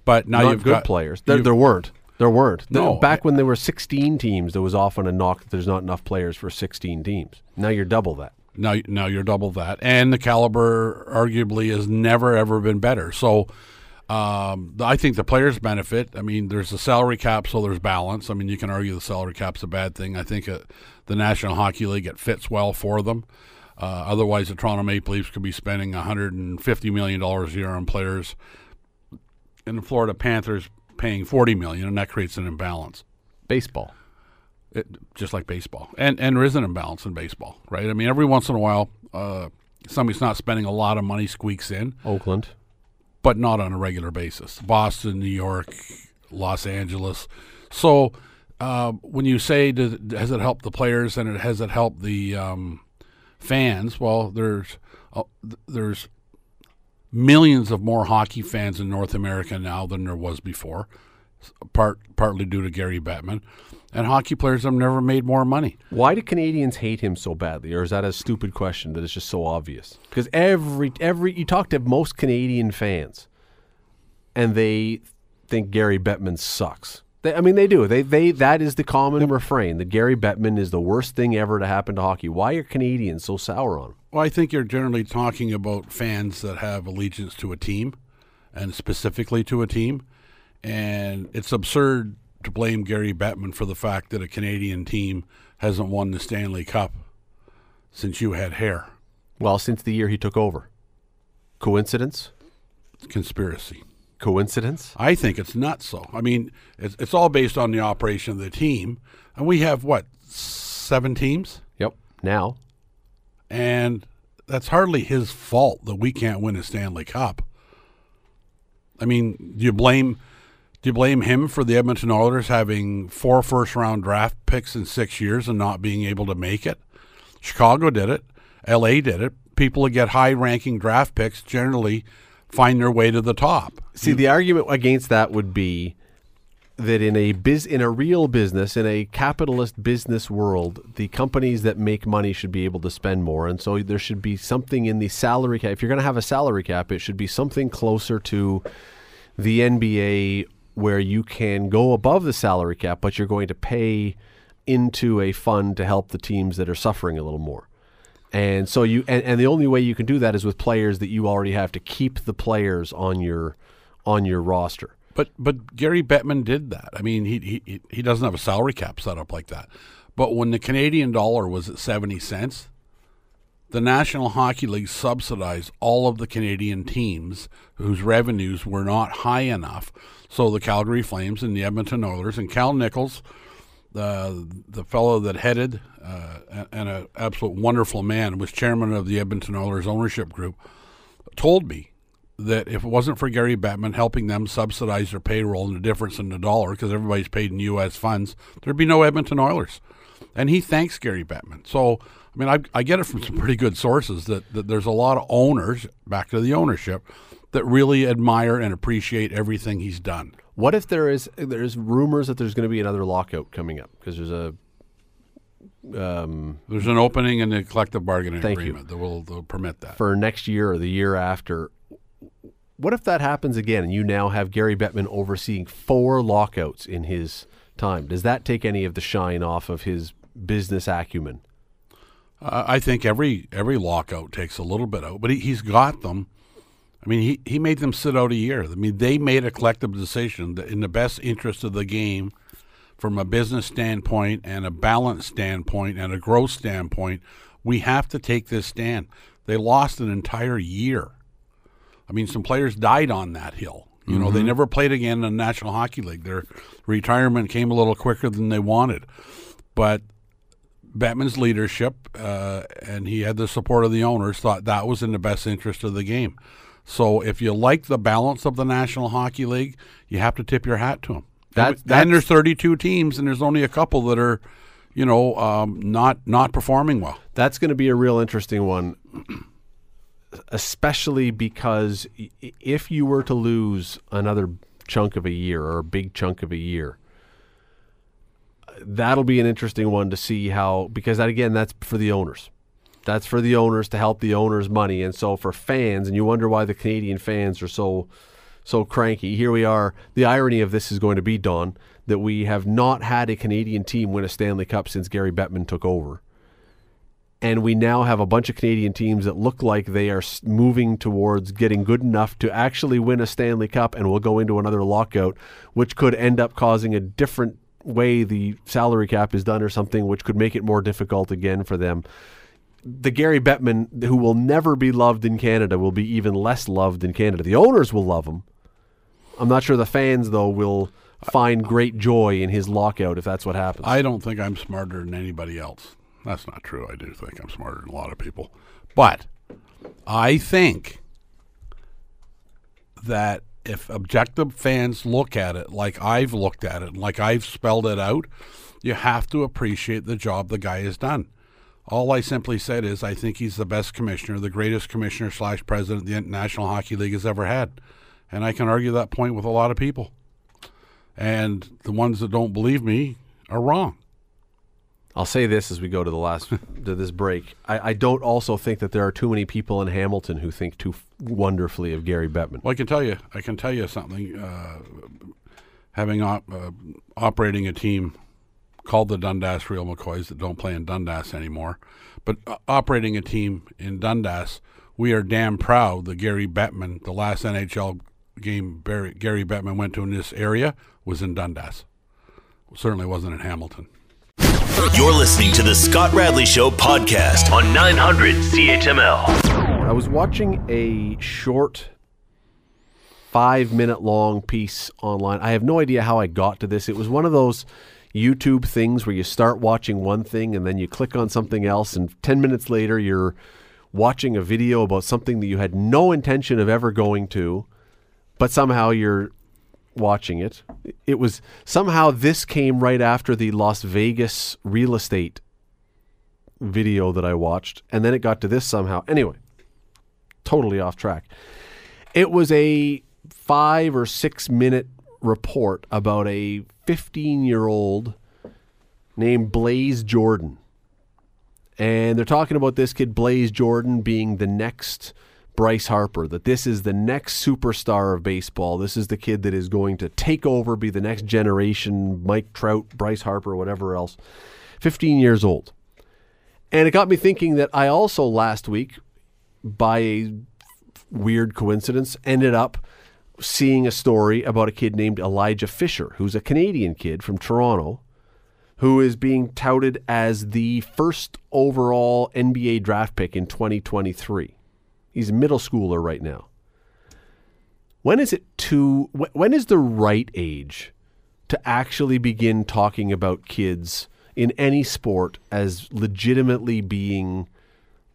but now Not you've good got players. There, there weren't. There weren't. No. Back when there were 16 teams, there was often a knock that there's not enough players for 16 teams. Now you're double that. Now, now you're double that, and the caliber arguably has never ever been better. So, um, I think the players benefit. I mean, there's a salary cap, so there's balance. I mean, you can argue the salary cap's a bad thing. I think uh, the National Hockey League it fits well for them. Uh, otherwise, the Toronto Maple Leafs could be spending 150 million dollars a year on players, and the Florida Panthers paying 40 million and that creates an imbalance. Baseball. It, just like baseball. And and there is an imbalance in baseball right? I mean every once in a while uh, somebody's not spending a lot of money squeaks in. Oakland. But not on a regular basis. Boston new york los angeles. So uh, when you say does, has it helped the players and it has it helped the um, fans well there's uh, there's millions of more hockey fans in North America now than there was before, part partly due to Gary Bettman. And hockey players have never made more money. Why do Canadians hate him so badly, or is that a stupid question that is just so obvious? Because every every you talk to most Canadian fans, and they think Gary Bettman sucks. They, I mean, they do. They they that is the common yep. refrain that Gary Bettman is the worst thing ever to happen to hockey. Why are Canadians so sour on him? Well, I think you're generally talking about fans that have allegiance to a team, and specifically to a team, and it's absurd to blame Gary Bettman for the fact that a Canadian team hasn't won the Stanley Cup since you had hair. Well, since the year he took over. Coincidence? Conspiracy. Coincidence? I think it's not so. I mean, it's, it's all based on the operation of the team, and we have what seven teams? Yep. Now and that's hardly his fault that we can't win a Stanley Cup. I mean, do you blame do you blame him for the Edmonton Oilers having four first round draft picks in six years and not being able to make it? Chicago did it. LA did it. People that get high ranking draft picks generally find their way to the top. See, the argument against that would be that in a biz in a real business in a capitalist business world the companies that make money should be able to spend more and so there should be something in the salary cap if you're going to have a salary cap it should be something closer to the NBA where you can go above the salary cap but you're going to pay into a fund to help the teams that are suffering a little more And so you and, and the only way you can do that is with players that you already have to keep the players on your on your roster. But but Gary Bettman did that. I mean, he he he doesn't have a salary cap set up like that. But when the Canadian dollar was at 70 cents, the National Hockey League subsidized all of the Canadian teams whose revenues were not high enough. So the Calgary Flames and the Edmonton Oilers and Cal Nichols, the the fellow that headed uh, and an absolute wonderful man, was chairman of the Edmonton Oilers ownership group, told me that if it wasn't for Gary Bettman helping them subsidize their payroll and the difference in the dollar, because everybody's paid in U.S. funds, there'd be no Edmonton Oilers and he thanks Gary Bettman. So, I mean, I, I get it from some pretty good sources that, that there's a lot of owners, back to the ownership, that really admire and appreciate everything he's done. What if there is there's rumors that there's going to be another lockout coming up because there's a um, there's an opening in the collective bargaining agreement you. that will, will permit that for next year or the year after. What if that happens again and you now have Gary Bettman overseeing four lockouts in his time? Does that take any of the shine off of his business acumen? Uh, I think every every lockout takes a little bit out, but he, he's got them. I mean, he, he made them sit out a year. I mean, they made a collective decision that in the best interest of the game, from a business standpoint and a balance standpoint and a growth standpoint, we have to take this stand. They lost an entire year. I mean, some players died on that hill. You mm-hmm. know, they mm-hmm. never played again in the National Hockey League. Their retirement came a little quicker than they wanted. But Bettman's leadership, uh, and he had the support of the owners, thought that was in the best interest of the game. So if you like the balance of the National Hockey League, you have to tip your hat to them. That, and there's 32 teams, and there's only a couple that are, you know, um, not not performing well. That's going to be a real interesting one, especially because if you were to lose another chunk of a year or a big chunk of a year, that'll be an interesting one to see how because that again that's for the owners. That's for the owners to help the owners money, and so for fans, and you wonder why the Canadian fans are so so cranky. Here we are. The irony of this is going to be Don that we have not had a Canadian team win a Stanley Cup since Gary Bettman took over. And we now have a bunch of Canadian teams that look like they are moving towards getting good enough to actually win a Stanley Cup, and we'll go into another lockout, which could end up causing a different way the salary cap is done or something, which could make it more difficult again for them. The Gary Bettman, who will never be loved in Canada, will be even less loved in Canada. The owners will love him. I'm not sure the fans, though, will find great joy in his lockout if that's what happens. I don't think I'm smarter than anybody else. That's not true. I do think I'm smarter than a lot of people. But I think that if objective fans look at it like I've looked at it, like I've spelled it out, you have to appreciate the job the guy has done. All I simply said is I think he's the best commissioner, the greatest commissioner slash president the National Hockey League has ever had. And I can argue that point with a lot of people. And the ones that don't believe me are wrong. I'll say this as we go to the last to this break. I, I, don't also think that there are too many people in Hamilton who think too wonderfully of Gary Bettman. Well, I can tell you, I can tell you something. Uh, having op, uh, operating a team called the Dundas Real McCoys that don't play in Dundas anymore, but uh, operating a team in Dundas, we are damn proud that Gary Bettman, the last NHL game Barry, Gary Bettman went to in this area, was in Dundas. Certainly wasn't in Hamilton. You're listening to the Scott Radley Show podcast on 900 CHML. I was watching a short five minute long piece online. I have no idea how I got to this. It was one of those YouTube things where you start watching one thing and then you click on something else, and 10 minutes later, you're watching a video about something that you had no intention of ever going to, but somehow you're watching it. It was somehow this came right after the Las Vegas real estate video that I watched, and then it got to this somehow. Anyway, totally off track. It was a five or six minute report about a 15 year old named Blaze Jordan. And they're talking about this kid, Blaze Jordan, being the next Bryce Harper, that this is the next superstar of baseball. This is the kid that is going to take over, be the next generation, Mike Trout, Bryce Harper, whatever else. 15 years old. And it got me thinking that I also last week, by a weird coincidence, ended up seeing a story about a kid named Elijah Fisher, who's a Canadian kid from Toronto, who is being touted as the first overall NBA draft pick in 2023. He's a middle schooler right now. When is it too? When is the right age to actually begin talking about kids in any sport as legitimately being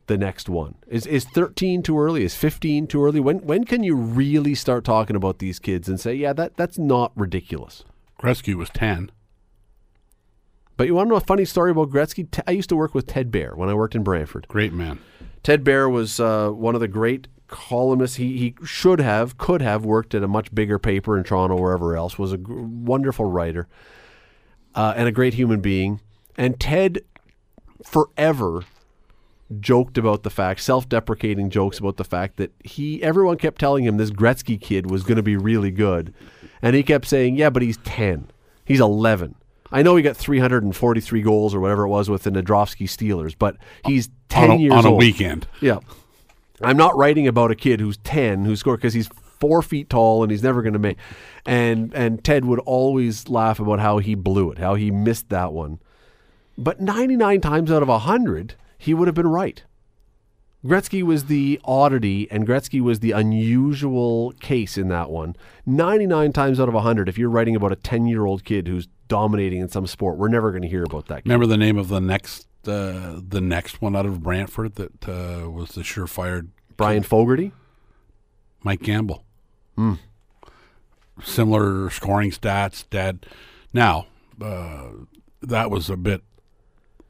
the next one? Is is 13 too early? Is 15 too early? When when can you really start talking about these kids and say, yeah, that that's not ridiculous? Gretzky was 10. But you want to know a funny story about Gretzky? I used to work with Ted Bear when I worked in Brantford. Great man. Ted Bear was uh, one of the great columnists. He he should have, could have worked at a much bigger paper in Toronto, wherever else. Was a wonderful writer uh, and a great human being. And Ted forever joked about the fact, self-deprecating jokes about the fact that he, everyone kept telling him this Gretzky kid was going to be really good, and he kept saying, "Yeah, but he's ten, he's eleven. I know he got 343 goals or whatever it was with the Nadrofsky Steelers, but he's 10 on a, years on a old. weekend. Yeah. I'm not writing about a kid who's 10 who scored because he's four feet tall and he's never going to make. And and Ted would always laugh about how he blew it, how he missed that one. But 99 times out of 100, he would have been right. Gretzky was the oddity and Gretzky was the unusual case in that one. 99 times out of 100, if you're writing about a 10 year old kid who's dominating in some sport, we're never going to hear about that kid. Remember the name of the next uh, the next one out of Brantford that uh, was the surefire Brian Fogarty? Mike Gamble. Similar scoring stats, dad. Now, uh, that was a bit.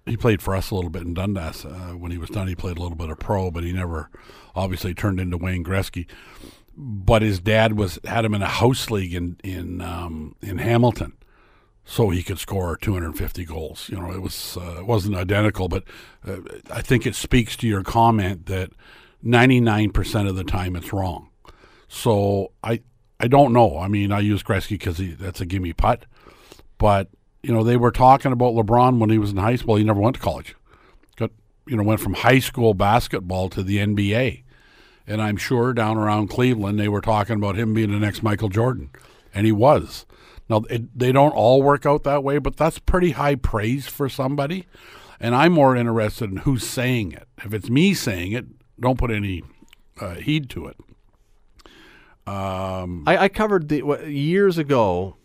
He played for us a little bit in Dundas. Uh, when he was done, he played a little bit of pro, but he never obviously turned into Wayne Gretzky. But his dad was had him in a house league in in um, in Hamilton, so he could score 250 goals. You know, it was uh, it wasn't identical, but uh, I think it speaks to your comment that 99% of the time it's wrong. So I I don't know. I mean, I use Gretzky because that's a gimme putt, but you know they were talking about LeBron when he was in high school. He never went to college. Got you know went from high school basketball to the NBA, and I'm sure down around Cleveland they were talking about him being the next Michael Jordan, and he was. Now it, they don't all work out that way, but that's pretty high praise for somebody. And I'm more interested in who's saying it. If it's me saying it, don't put any uh, heed to it. Um, I, I covered the years ago.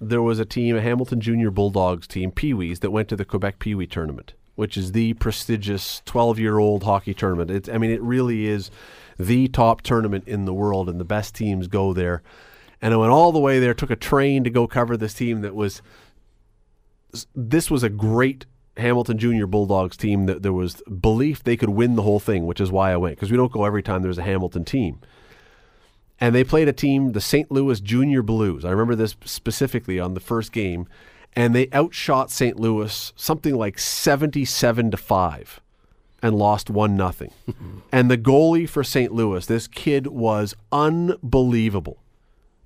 There was a team, a Hamilton Junior Bulldogs team, Pee Wees, that went to the Quebec Pee Wee tournament, which is the prestigious 12-year-old hockey tournament. It's, I mean, it really is the top tournament in the world, and the best teams go there. And I went all the way there, took a train to go cover this team that was. This was a great Hamilton Junior Bulldogs team that there was belief they could win the whole thing, which is why I went because we don't go every time there's a Hamilton team and they played a team, the St. Louis Junior Blues. I remember this specifically on the first game, and they outshot St. Louis something like seventy-seven to five, and lost one nothing. and the goalie for St. Louis, this kid was unbelievable.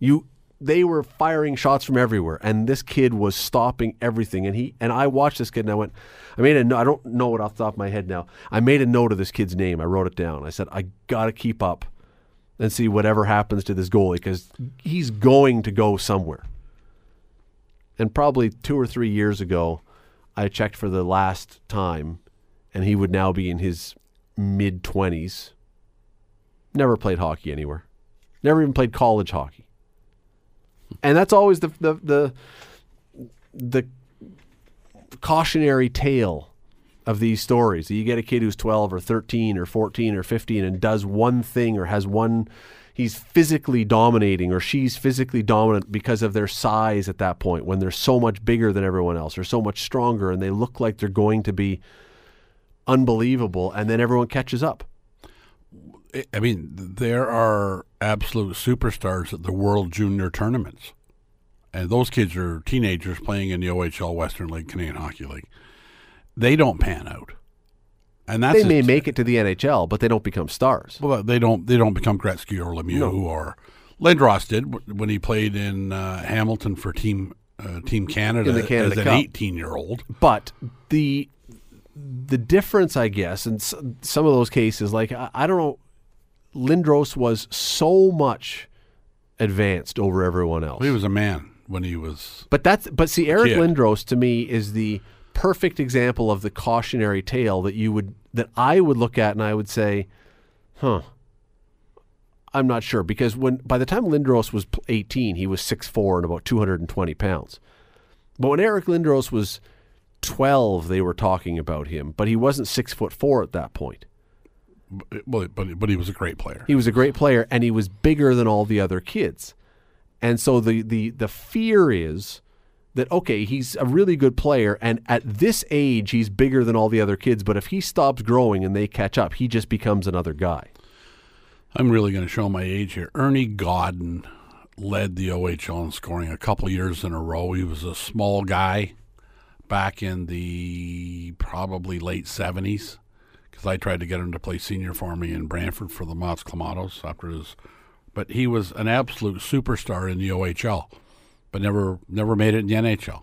You, they were firing shots from everywhere, and this kid was stopping everything. And he and I watched this kid, and I went, I made a no- I don't know it off the top of my head now. I made a note of this kid's name. I wrote it down. I said, I got to keep up and see whatever happens to this goalie because he's going to go somewhere. And probably two or three years ago, I checked for the last time, and he would now be in his mid 20s. Never played hockey anywhere, never even played college hockey. And that's always the, the, the, the cautionary tale of these stories. You get a kid who's 12 or 13 or 14 or 15 and does one thing or has one he's physically dominating or she's physically dominant because of their size at that point when they're so much bigger than everyone else or so much stronger and they look like they're going to be unbelievable and then everyone catches up. I- mean, there are absolute superstars at the World Junior tournaments, and those kids are teenagers playing in the OHL Western League, Canadian Hockey League. They don't pan out, and that's They may make it to the NHL, but they don't become stars. Well, they don't. They don't become Gretzky or Lemieux or Lindros did when he played in uh, Hamilton for Team uh, Team Canada, In the Canada as an Cup. eighteen-year-old. But the the difference, I guess, in s- some of those cases, like I, I don't know, Lindros was so much advanced over everyone else. He was a man when he was. But that's but see, Eric Kid. Lindros to me is the perfect example of the cautionary tale that you would that I would look at and I would say, "Huh, I'm not sure." Because when by the time Lindros was 18, he was 6'4 and about 220 pounds. But when Eric Lindros was 12, they were talking about him, but he wasn't six foot four at that point. Well, but but he was a great player. He was a great player, and he was bigger than all the other kids. And so the the the fear is that okay, he's a really good player, and at this age, he's bigger than all the other kids. But if he stops growing and they catch up, he just becomes another guy. I'm really going to show my age here. Ernie Godden led the OHL in scoring a couple years in a row. He was a small guy back in the probably late 70s because I tried to get him to play senior for me in Brantford for the Mott's Clamatos after his. But he was an absolute superstar in the OHL, but never never made it in the NHL.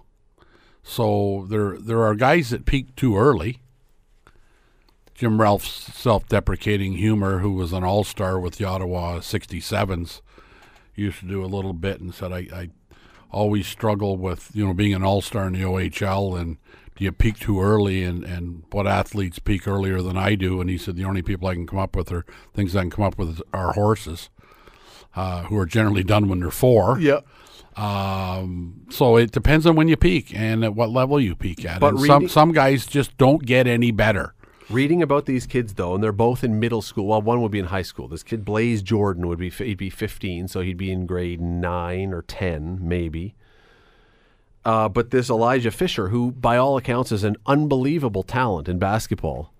So there there are guys that peak too early. Jim Ralph's self-deprecating humor, who was an all-star with the Ottawa 67s, used to do a little bit and said, I, I always struggle with, you know, being an all-star in the OHL and do you peak too early and, and what athletes peak earlier than I do? And he said, the only people I can come up with are things I can come up with are horses, uh, who are generally done when they're four. Yep. Um, so it depends on when you peak and at what level you peak at. But and some, reading- some guys just don't get any better. Reading about these kids though, and they're both in middle school. Well, one would be in high school. This kid Blaze Jordan would be he'd be 15, so he'd be in grade nine or 10 maybe. Uh, but this Elijah Fisher, who by all accounts is an unbelievable talent in basketball,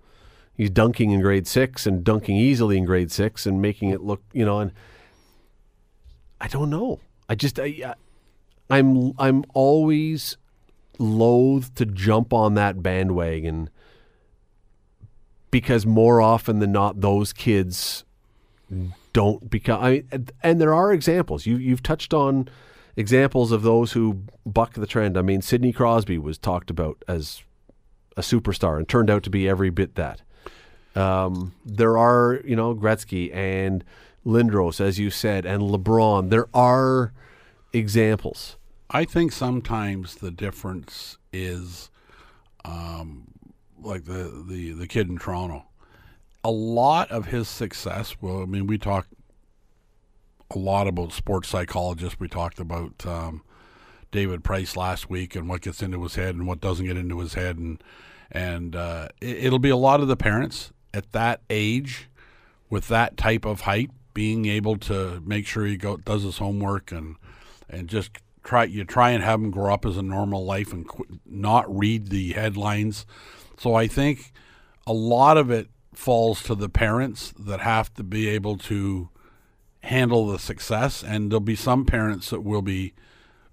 he's dunking in grade six and dunking easily in grade six and making it look, you know. And I don't know. I just I, I'm I'm always loath to jump on that bandwagon because more often than not, those kids don't become. I and there are examples. You you've touched on examples of those who buck the trend. I mean, Sidney Crosby was talked about as a superstar and turned out to be every bit that. Um, there are, you know, Gretzky and Lindros, as you said, and LeBron. There are examples. I think sometimes the difference is, um, like the, the the kid in Toronto. A lot of his success. Well, I mean, we talk a lot about sports psychologists. We talked about um, David Price last week and what gets into his head and what doesn't get into his head, and and uh, it, it'll be a lot of the parents at that age with that type of height being able to make sure he go does his homework and and just try you try and have him grow up as a normal life and qu- not read the headlines. So I think a lot of it falls to the parents that have to be able to handle the success and there'll be some parents that will be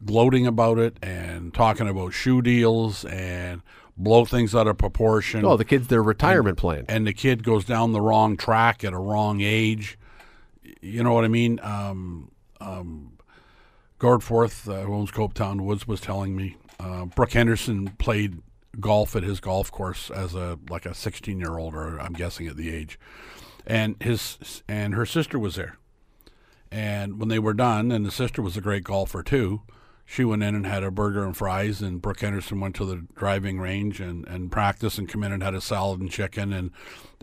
gloating about it and talking about shoe deals and blow things out of proportion Oh, the kids, their retirement plan. and the kid goes down the wrong track at a wrong age. You know what I mean? Um, um, Gordforth, uh, who owns Copetown Woods, was telling me uh, Brooke Henderson played golf at his golf course as a like a 16 year old, or I'm guessing at the age, and his and her sister was there. And when they were done, and the sister was a great golfer too, she went in and had a burger and fries, and Brooke Henderson went to the driving range and, and practiced and come in and had a salad and chicken. And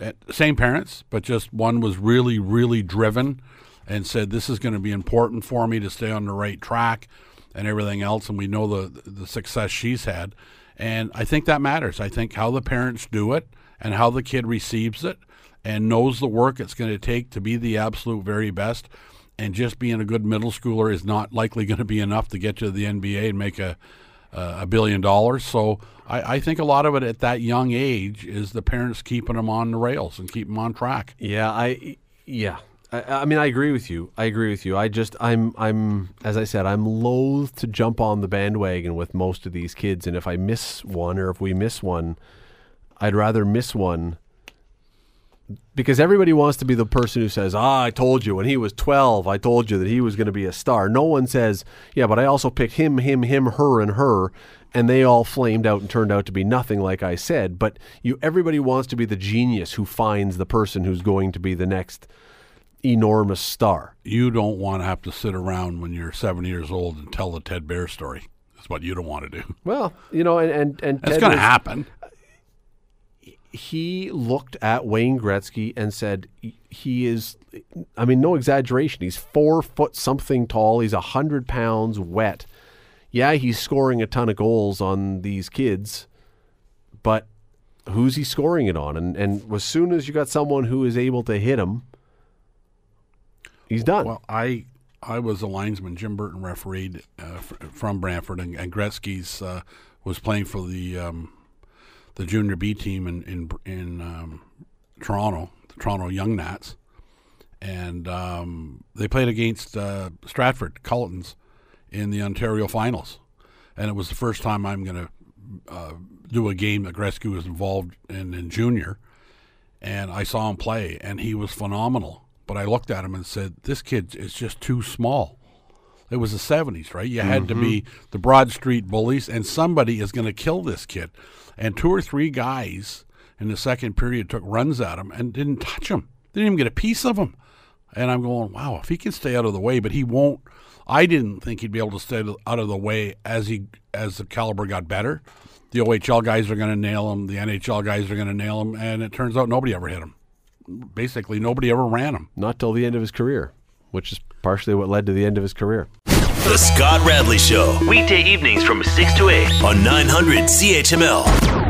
uh, same parents, but just one was really, really driven and said, This is going to be important for me to stay on the right track and everything else. And we know the, the success she's had. And I think that matters. I think how the parents do it and how the kid receives it and knows the work it's going to take to be the absolute very best. And just being a good middle schooler is not likely going to be enough to get to the NBA and make a a billion dollars. So I, I think a lot of it at that young age is the parents keeping them on the rails and keep them on track. Yeah, I yeah. I, I mean, I agree with you. I agree with you. I just I'm I'm as I said, I'm loath to jump on the bandwagon with most of these kids, and if I miss one or if we miss one, I'd rather miss one because everybody wants to be the person who says, "Ah, I told you when he was 12, I told you that he was going to be a star." No one says, "Yeah, but I also picked him, him, him, her, and her." and they all flamed out and turned out to be nothing like I said, but you everybody wants to be the genius who finds the person who's going to be the next enormous star. You don't want to have to sit around when you're 70 years old and tell the Ted Bear story. That's what you don't want to do. Well, you know, and and, and It's going to happen. He looked at Wayne Gretzky and said, "He is, I mean, no exaggeration. He's four foot something tall. He's a hundred pounds wet. Yeah, he's scoring a ton of goals on these kids, but who's he scoring it on? And and as soon as you got someone who is able to hit him, he's done. Well, I I was a linesman. Jim Burton refereed uh, from Brantford, and, and Gretzky's uh, was playing for the um, the junior B team in in in um, Toronto, the Toronto Young Nats, and um, they played against uh, Stratford Cullitons in the Ontario finals, and it was the first time I'm going to uh, do a game that Gretzky was involved in in junior, and I saw him play, and he was phenomenal. But I looked at him and said, "This kid is just too small." It was the '70s, right? You had to be the Broad Street bullies, and somebody is going to kill this kid. And two or three guys in the second period took runs at him and didn't touch him. Didn't even get a piece of him. And I'm going, wow, if he can stay out of the way, but he won't. I didn't think he'd be able to stay out of the way as he as the caliber got better. The OHL guys are going to nail him. The NHL guys are going to nail him, and it turns out nobody ever hit him. Basically, nobody ever ran him. Not till the end of his career, which is partially what led to the end of his career. The Scott Radley Show. Weekday evenings from 6 to 8 on 900 CHML.